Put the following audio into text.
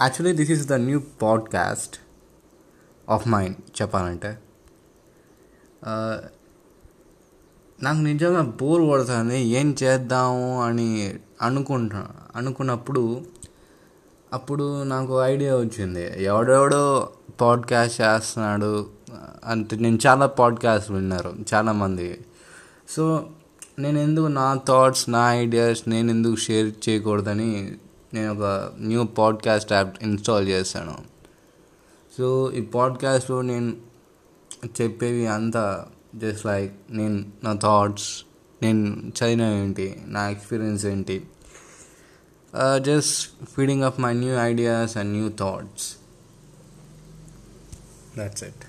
Actually this is the new podcast of mind చెప్పాలంటే. నాకు నిజంగా బోర్ కొడుతుంది. ఏం చేద్దాము అని అనుకుంటా అనుకున్నప్పుడు అప్పుడు నాకు ఐడియా వచ్చింది. ఎవడెవడో పాడ్కాస్ట్ చేస్తున్నాడు. అంటే నేను చాలా పాడ్కాస్ట్ విన్నారు చాలామంది సో నేను ఎందుకు నా థాట్స్ నా ఐడియాస్ నేను ఎందుకు షేర్ చేయకూడదని నేను ఒక న్యూ పాడ్కాస్ట్ యాప్ ఇన్స్టాల్ చేశాను. సో ఈ పాడ్కాస్ట్లో నేను చెప్పేవి అంతా జస్ట్ లైక్ నేను నా థాట్స్ నేను చదివిన ఏంటి నా ఎక్స్పీరియన్స్ ఏంటి just feeding of my new ideas and new thoughts. That's it